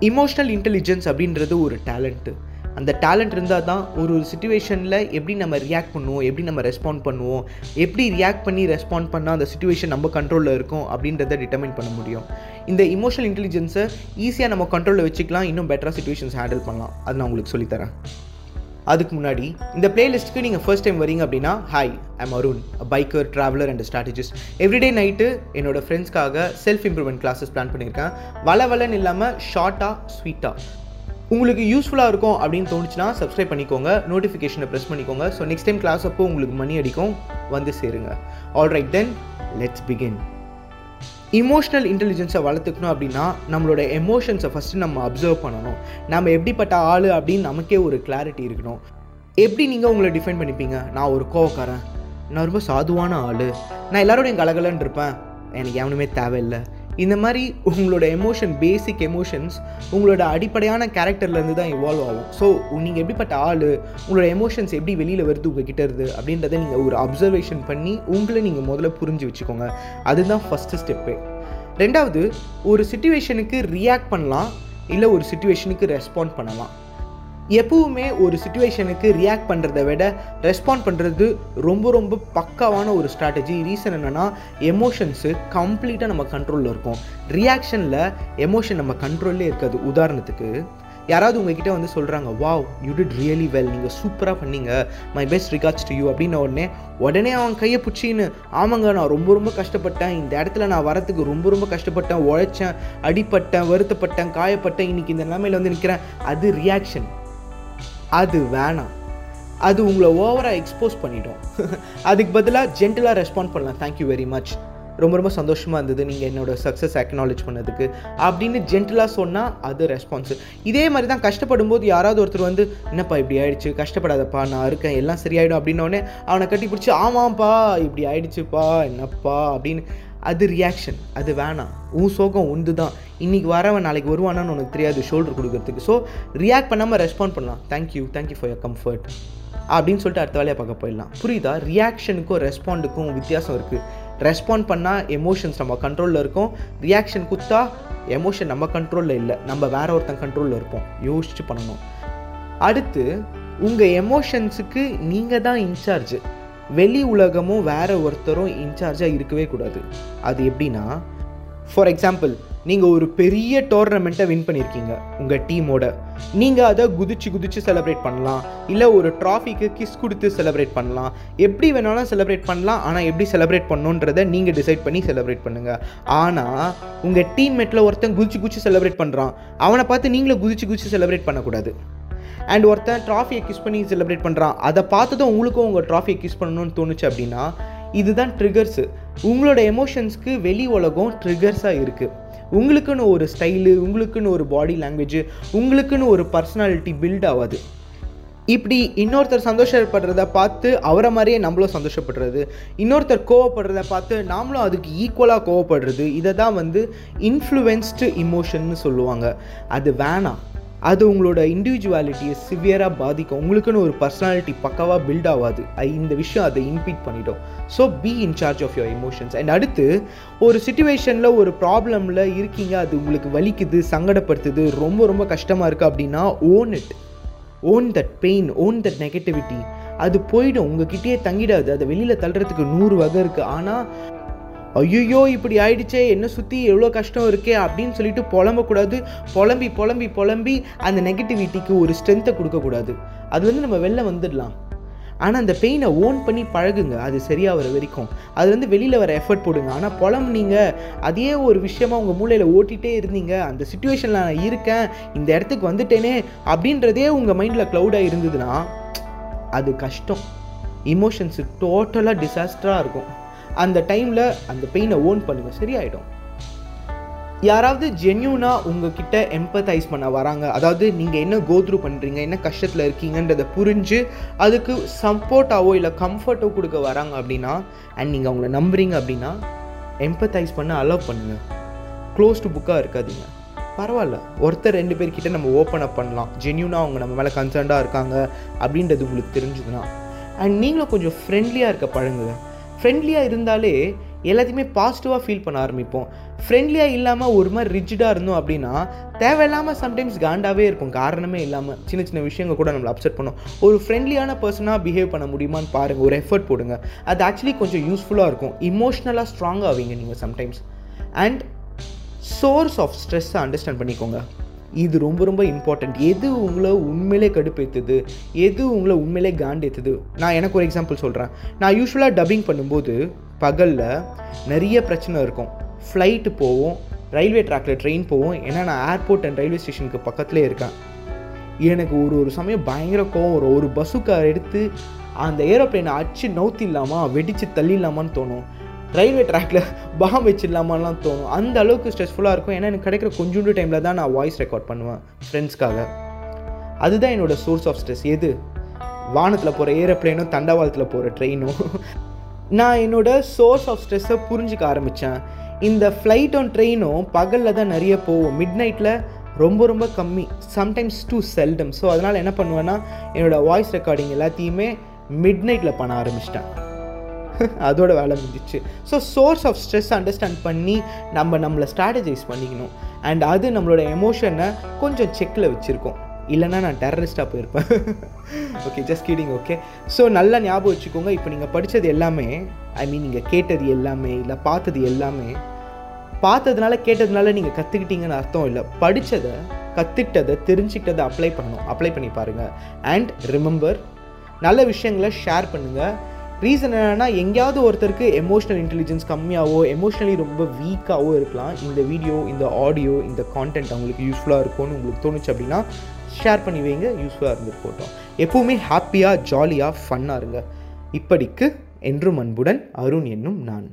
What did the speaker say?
Emotional intelligence அப்படின்றது ஒரு talent அந்த டேலண்ட் இருந்தால் தான் ஒரு ஒரு சுச்சுவேஷனில் எப்படி நம்ம ரியாக்ட் பண்ணுவோம் எப்படி நம்ம ரெஸ்பாண்ட் பண்ணுவோம் எப்படி ரியாக்ட் பண்ணி ரெஸ்பாண்ட் பண்ணால் அந்த சுச்சுவேஷன் நம்ம கண்ட்ரோலில் இருக்கும் அப்படின்றத டிட்டர்மைன் பண்ண முடியும். இந்த இமோஷனல் இன்டெலிஜென்ஸை ஈஸியாக நம்ம கண்ட்ரோலில் வச்சுக்கலாம் இன்னும் பெட்டராக சுச்சுவேஷன்ஸ் ஹேண்டில் பண்ணலாம். அது நான் உங்களுக்கு சொல்லித்தரேன். அதுக்கு முன்னாடி இந்த பிளேலிஸ்ட்டுக்கு நீங்கள் ஃபர்ஸ்ட் டைம் வரீங்க அப்படின்னா hi I'm Arun biker traveller and strategist everyday night என்னோட ஃப்ரெண்ட்ஸ்க்காக செல்ஃப் இம்ப்ரூவ்மெண்ட் கிளாஸஸ் பிளான் பண்ணியிருக்கேன் வள வளன்னு இல்லாமல் ஷார்ட்டாக ஸ்வீட்டாக உங்களுக்கு யூஸ்ஃபுல்லாக இருக்கும் அப்படின்னு தோணுச்சுன்னா சப்ஸ்கிரைப் பண்ணிக்கோங்க. நோட்டிஃபிகேஷனை ப்ரெஸ் பண்ணிக்கோங்க. ஸோ நெக்ஸ்ட் டைம் கிளாஸ் அப்போ உங்களுக்கு மணி அடிக்கும். வந்து சேருங்க. Alright then let's begin emotional இன்டெலிஜென்ஸை வளர்த்துக்கணும் அப்படின்னா நம்மளோட எமோஷன்ஸை ஃபஸ்ட்டு நம்ம அப்சர்வ் பண்ணணும். நம்ம எப்படிப்பட்ட ஆள் அப்படின்னு நமக்கே ஒரு கிளாரிட்டி இருக்கணும். எப்படி நீங்கள் உங்களை டிஃபைன் பண்ணிப்பீங்க? நான் ஒரு கோவக்காரன். நான் ரொம்ப சாதுவான ஆள். நான் எல்லாரோடையும் கலகலன்னு இருப்பேன். எனக்கு எவனுமே தேவையில்லை. இந்த மாதிரி உங்களோட எமோஷன் பேசிக் எமோஷன்ஸ் உங்களோட அடிப்படையான கேரக்டர்லேருந்து தான் இவால்வ் ஆகும். ஸோ நீங்கள் எப்படிப்பட்ட ஆள் உங்களோட எமோஷன்ஸ் எப்படி வெளியில் வருது உங்ககிட்ட இருந்து அப்படின்றத நீங்கள் ஒரு அப்சர்வேஷன் பண்ணி உங்களை நீங்கள் முதல்ல புரிஞ்சு வச்சுக்கோங்க. அதுதான் ஃபஸ்ட்டு ஸ்டெப்பு ரெண்டாவது ஒரு சுச்சுவேஷனுக்கு ரியாக்ட் பண்ணலாம் இல்லை ஒரு சுச்சுவேஷனுக்கு ரெஸ்பாண்ட் பண்ணலாம். எப்பவுமே ஒரு சுச்சுவேஷனுக்கு ரியாக்ட் பண்ணுறத விட ரெஸ்பாண்ட் பண்ணுறது ரொம்ப ரொம்ப பக்காவான ஒரு ஸ்ட்ராட்டஜி ரீசன் என்னென்னா எமோஷன்ஸு கம்ப்ளீட்டாக நம்ம கண்ட்ரோலில் இருக்கும். ரியாக்ஷனில் எமோஷன் நம்ம கண்ட்ரோல்லே இருக்காது. உதாரணத்துக்கு யாராவது உங்ககிட்ட வந்து சொல்கிறாங்க wow you did really well நீங்கள் சூப்பராக பண்ணீங்க. My best regards to you அப்படின்ன உடனே உடனே அவன் கையை பிடிச்சின்னு ஆமாங்க நான் ரொம்ப ரொம்ப கஷ்டப்பட்டேன். இந்த இடத்துல நான் வரத்துக்கு ரொம்ப ரொம்ப கஷ்டப்பட்டேன். உழைச்சேன் அடிப்பட்டேன் வருத்தப்பட்டேன் காயப்பட்டேன். இன்றைக்கி இந்த நிலைமையில் வந்து நிற்கிறேன் அது ரியாக்ஷன் அது வேணாம். அது உங்களை ஓவராக எக்ஸ்போஸ் பண்ணிடும். அதுக்கு பதிலாக ஜென்டலாக ரெஸ்பாண்ட் பண்ணலாம். தேங்க்யூ வெரி மச் ரொம்ப ரொம்ப சந்தோஷமாக இருந்தது நீங்கள் என்னோடய சக்ஸஸ் அக்னாலேஜ் பண்ணதுக்கு. அப்படின்னு ஜென்டலாக சொன்னால் அது ரெஸ்பான்ஸு இதே மாதிரி தான் கஷ்டப்படும் போது யாராவது ஒருத்தர் வந்து என்னப்பா இப்படி ஆயிடுச்சு? கஷ்டப்படாதப்பா நான் இருக்கேன். எல்லாம் சரியாயிடும். அப்படின்னோடனே அவனை கட்டி பிடிச்சி ஆமாம்ப்பா இப்படி ஆயிடுச்சுப்பா என்னப்பா? அப்படின்னு அது ரியாக்ஷன் அது வேணாம். உன் சோகம் உண்டு தான் இன்றைக்கி வரவன் நாளைக்கு வருவானான்னு உனக்கு தெரியாது ஷோல்டர் கொடுக்கறதுக்கு. ஸோ ரியாக்ட் பண்ணாமல் ரெஸ்பாண்ட் பண்ணலாம். Thank you thank you for your comfort அப்படின்னு சொல்லிட்டு அடுத்த வேலையை பார்க்க போயிடலாம். புரியுதா? ரியாக்ஷனுக்கும் ரெஸ்பாண்டுக்கும் வித்தியாசம் இருக்குது ரெஸ்பாண்ட் பண்ணால் எமோஷன்ஸ் நம்ம கண்ட்ரோலில் இருக்கும். ரியாக்ஷன் குத்தா எமோஷன் நம்ம கண்ட்ரோலில் இல்லை. நம்ம வேற ஒருத்தன் கண்ட்ரோலில் இருப்போம். யோசிச்சு பண்ணணும். அடுத்து உங்கள் எமோஷன்ஸுக்கு நீங்கள் தான் இன்சார்ஜ் வெளி உலகமும் வேற ஒருத்தரும் இன்சார்ஜாக இருக்கவே கூடாது. அது எப்படின்னா ஃபார் எக்ஸாம்பிள் நீங்கள் ஒரு பெரிய டோர்னமெண்ட்டை வின் பண்ணியிருக்கீங்க உங்கள் டீமோட நீங்கள் அதை குதிச்சு குதிச்சு செலிப்ரேட் பண்ணலாம். இல்லை ஒரு ட்ராஃபிக்கு கிஸ் கொடுத்து செலிப்ரேட் பண்ணலாம். எப்படி வேணாலும் செலிப்ரேட் பண்ணலாம் ஆனால் எப்படி செலிப்ரேட் பண்ணுன்றதை நீங்கள் டிசைட் பண்ணி செலிப்ரேட் பண்ணுங்கள் ஆனால் உங்கள் டீம்மேட்டில் ஒருத்தன் குதிச்சு குதிச்சு செலிப்ரேட் பண்ணுறான் அவனை பார்த்து நீங்களும் குதிச்சு குதிச்சு செலிப்ரேட் பண்ணக்கூடாது. அண்ட் ஒருத்தன் ட்ராஃபியை கிஸ் பண்ணி செலிப்ரேட் பண்ணுறான் அதை பார்த்ததும் உங்களுக்கும் உங்கள் ட்ராஃபியை கிஸ் பண்ணணும்னு தோணுச்சு அப்படின்னா இதுதான் ட்ரிகர்ஸு உங்களோட எமோஷன்ஸ்க்கு வெளி உலகம் ட்ரிகர்ஸாக இருக்குது உங்களுக்குன்னு ஒரு ஸ்டைலு உங்களுக்குன்னு ஒரு பாடி லாங்குவேஜ் உங்களுக்குன்னு ஒரு பர்சனாலிட்டி பில்ட் ஆகாது இப்படி இன்னொருத்தர் சந்தோஷப்படுறத பார்த்து அவரை மாதிரியே நம்மளும் சந்தோஷப்படுறது. இன்னொருத்தர் கோவப்படுறத பார்த்து நாமளும் அதுக்கு ஈக்குவலாக கோவப்படுறது. இதை தான் வந்து இன்ஃப்ளூயன்ஸ்டு இமோஷன்னு சொல்லுவாங்க. அது வேணாம். அது உங்களோட இண்டிவிஜுவாலிட்டியை சிவியராக பாதிக்கும். உங்களுக்குன்னு ஒரு பர்சனாலிட்டி பக்காவாக பில்ட் ஆகாது இந்த விஷயம் அதை இன்பீட் பண்ணிடும். So be in charge of your emotions and அடுத்து ஒரு சுச்சுவேஷனில் ஒரு ப்ராப்ளமில் இருக்கீங்க. அது உங்களுக்கு வலிக்குது சங்கடப்படுத்துது ரொம்ப ரொம்ப கஷ்டமாக இருக்குது அப்படின்னா own it own that pain own that negativity அது போயிடும். உங்ககிட்டயே தங்கிடாது. அதை வெளியில் தள்ளுறதுக்கு நூறு வகை இருக்குது ஆனால் ஐயோ இப்படி ஆயிடுச்சே என்ன சுற்றி எவ்வளோ கஷ்டம் இருக்கே அப்படின்னு சொல்லிட்டு புலம்பக்கூடாது. புலம்பி புலம்பி புலம்பி அந்த நெகட்டிவிட்டிக்கு ஒரு ஸ்ட்ரென்த்தை கொடுக்கக்கூடாது. அது வந்து நம்ம வெளில வந்துடலாம். ஆனால் அந்த பெயினை ஓன் பண்ணி பழகுங்க. அது சரியாக வர வரைக்கும். அதுலேருந்து வெளியில் வர எஃபர்ட் போடுங்க. ஆனால் புலம் நீங்கள் அதே ஒரு விஷயமா உங்கள் மூளையில் ஓட்டிகிட்டே இருந்தீங்க. அந்த சுச்சுவேஷனில் நான் இருக்கேன். இந்த இடத்துக்கு வந்துட்டேனே அப்படின்றதே உங்கள் மைண்டில் க்ளவுடாக இருந்ததுன்னா அது கஷ்டம். இமோஷன்ஸு டோட்டலாக டிசாஸ்டராக இருக்கும். அந்த டைமில் அந்த பெயினை ஓன் பண்ணுங்கள் சரியாயிடும். யாராவது ஜென்யூனாக உங்ககிட்ட எம்பத்தைஸ் பண்ண வராங்க. அதாவது நீங்கள் என்ன கோத்ரூ பண்ணுறீங்க என்ன கஷ்டத்தில் இருக்கீங்கன்றதை புரிஞ்சு அதுக்கு சப்போர்ட்டாவோ இல்லை கம்ஃபர்ட்டோ கொடுக்க வராங்க அப்படின்னா அண்ட் நீங்கள் அவங்கள நம்புறீங்க அப்படின்னா எம்பத்தைஸ் பண்ண அலோவ் பண்ணுங்கள் க்ளோஸ்டு புக்காக இருக்காதீங்க. பரவாயில்ல. ஒருத்தர் ரெண்டு பேர்கிட்ட நம்ம ஓப்பன் அப் பண்ணலாம். ஜென்யூனாக அவங்க நம்ம மேலே கன்சர்ன்டாக இருக்காங்க அப்படின்றது உங்களுக்கு தெரிஞ்சுதுன்னா. அண்ட் நீங்களும் கொஞ்சம் ஃப்ரெண்ட்லியாக இருக்க பழங்குங்க ஃப்ரெண்ட்லியாக இருந்தாலே எல்லாத்தையுமே பாசிட்டிவாக ஃபீல் பண்ண ஆரம்பிப்போம். ஃப்ரெண்ட்லியாக இல்லாமல் ஒரு மாதிரி ரிஜிடாக இருந்தோம் அப்படின்னா தேவையில்லாமல் சம்டைம்ஸ் காண்டாகவே இருக்கும். காரணமே இல்லாமல் சின்ன சின்ன விஷயங்கள் கூட நம்மளை அப்செட் பண்ணும். ஒரு ஃப்ரெண்ட்லியான பர்சனாக பிஹேவ் பண்ண முடியுமான்னு பாருங்கள் ஒரு எஃபர்ட் போடுங்க. அது ஆக்சுவலி கொஞ்சம் யூஸ்ஃபுல்லாக இருக்கும். இமோஷ்னலாக ஸ்ட்ராங்காக ஆவீங்க நீங்கள் சம்டைம்ஸ் அண்ட் சோர்ஸ் ஆஃப் ஸ்ட்ரெஸ்ஸை அண்டர்ஸ்டாண்ட் பண்ணிக்கோங்க. இது ரொம்ப ரொம்ப இம்பார்ட்டண்ட் எது உங்களை உண்மையிலே கடுப்பேற்றுது எது உங்களை உண்மையிலே காண்டேற்றுது நான் எனக்கு ஒரு எக்ஸாம்பிள் சொல்கிறேன் நான் யூஸ்வலாக டப்பிங் பண்ணும்போது பகலில் நிறைய பிரச்சனை இருக்கும். ஃப்ளைட்டு போவோம் ரயில்வே ட்ராக்கில் ட்ரெயின் போவோம். ஏன்னா நான் ஏர்போர்ட் அண்ட் ரயில்வே ஸ்டேஷனுக்கு பக்கத்துலேயே இருக்கேன். எனக்கு ஒரு ஒரு சமயம் பயங்கர கோவம் வரும். ஒரு பஸ்ஸுக்கார் எடுத்து அந்த ஏரோப்ளைனை அடிச்சு நவுத்திடலாமா? வெடித்து தள்ளிடலாமான்னு தோணும். ரயில்வே ட்ராக்ல பாம் வச்சிடலாமான்லாம் தோணும். அந்த அளவுக்கு ஸ்ட்ரெஸ்ஃபுல்லாக இருக்கும். ஏன்னா எனக்கு கிடைக்கிற கொஞ்சோண்டு டைமில் தான் நான் வாய்ஸ் ரெக்கார்ட் பண்ணுவேன் ஃப்ரெண்ட்ஸ்க்காக அதுதான் என்னோட சோர்ஸ் ஆஃப் ஸ்ட்ரெஸ் எது? வானத்தில் போகிற ஏரோப்ளைனும் தண்டவாளத்தில் போகிற ட்ரெயினும் நான் என்னோட சோர்ஸ் ஆஃப் ஸ்ட்ரெஸ்ஸை புரிஞ்சுக்க ஆரம்பித்தேன் இந்த ஃப்ளைட்டும் ட்ரெயினும் பகலில் தான் நிறைய போகும் மிட் நைட்டில் ரொம்ப ரொம்ப கம்மி. சம்டைம்ஸ் டூ செல்டம் ஸோ அதனால் என்ன பண்ணுவேன்னா என்னோடய வாய்ஸ் ரெக்கார்டிங் எல்லாத்தையுமே மிட் நைட்டில் பண்ண ஆரம்பிச்சிட்டேன். அதோட வேலை முடிஞ்சிச்சு. So source of stress understand பண்ணி நம்ம நம்மளை ஸ்ட்ராட்டஜைஸ் பண்ணிக்கணும். அண்ட் அது நம்மளோட எமோஷனை கொஞ்சம் செக்கில் வச்சுருக்கோம். இல்லைன்னா நான் டெரரிஸ்ட்டாக போயிருப்பேன். Okay just kidding okay so நல்லா ஞாபகம் வச்சுக்கோங்க. இப்போ நீங்கள் படித்தது எல்லாமே ஐ மீன் நீங்கள் கேட்டது எல்லாமே இல்லை பார்த்தது எல்லாமே பார்த்ததுனால கேட்டதுனால நீங்கள் கற்றுக்கிட்டீங்கன்னு அர்த்தம் இல்லை. படித்ததை கற்றுக்கிட்டதை தெரிஞ்சுக்கிட்டதை அப்ளை பண்ணணும். அப்ளை பண்ணி பாருங்கள் அண்ட் ரிமெம்பர் நல்ல விஷயங்களை ஷேர் பண்ணுங்கள் ரீசன் என்னென்னா எங்கேயாவது ஒருத்தருக்கு எமோஷனல் இன்டெலிஜென்ஸ் கம்மியாகவோ எமோஷ்னலி ரொம்ப வீக்காகவோ இருக்கலாம். இந்த வீடியோ இந்த ஆடியோ இந்த கான்டென்ட் அவங்களுக்கு யூஸ்ஃபுல்லாக இருக்கும்னு உங்களுக்கு தோணுச்சு அப்படின்னா ஷேர் பண்ணி வைங்க. யூஸ்ஃபுல்லாக இருந்து போட்டோம் எப்போவுமே ஹாப்பியாக ஜாலியாக ஃபன்னாக இருங்க. இப்படிக்கு என்றும் அன்புடன் அருண் என்னும் நான்.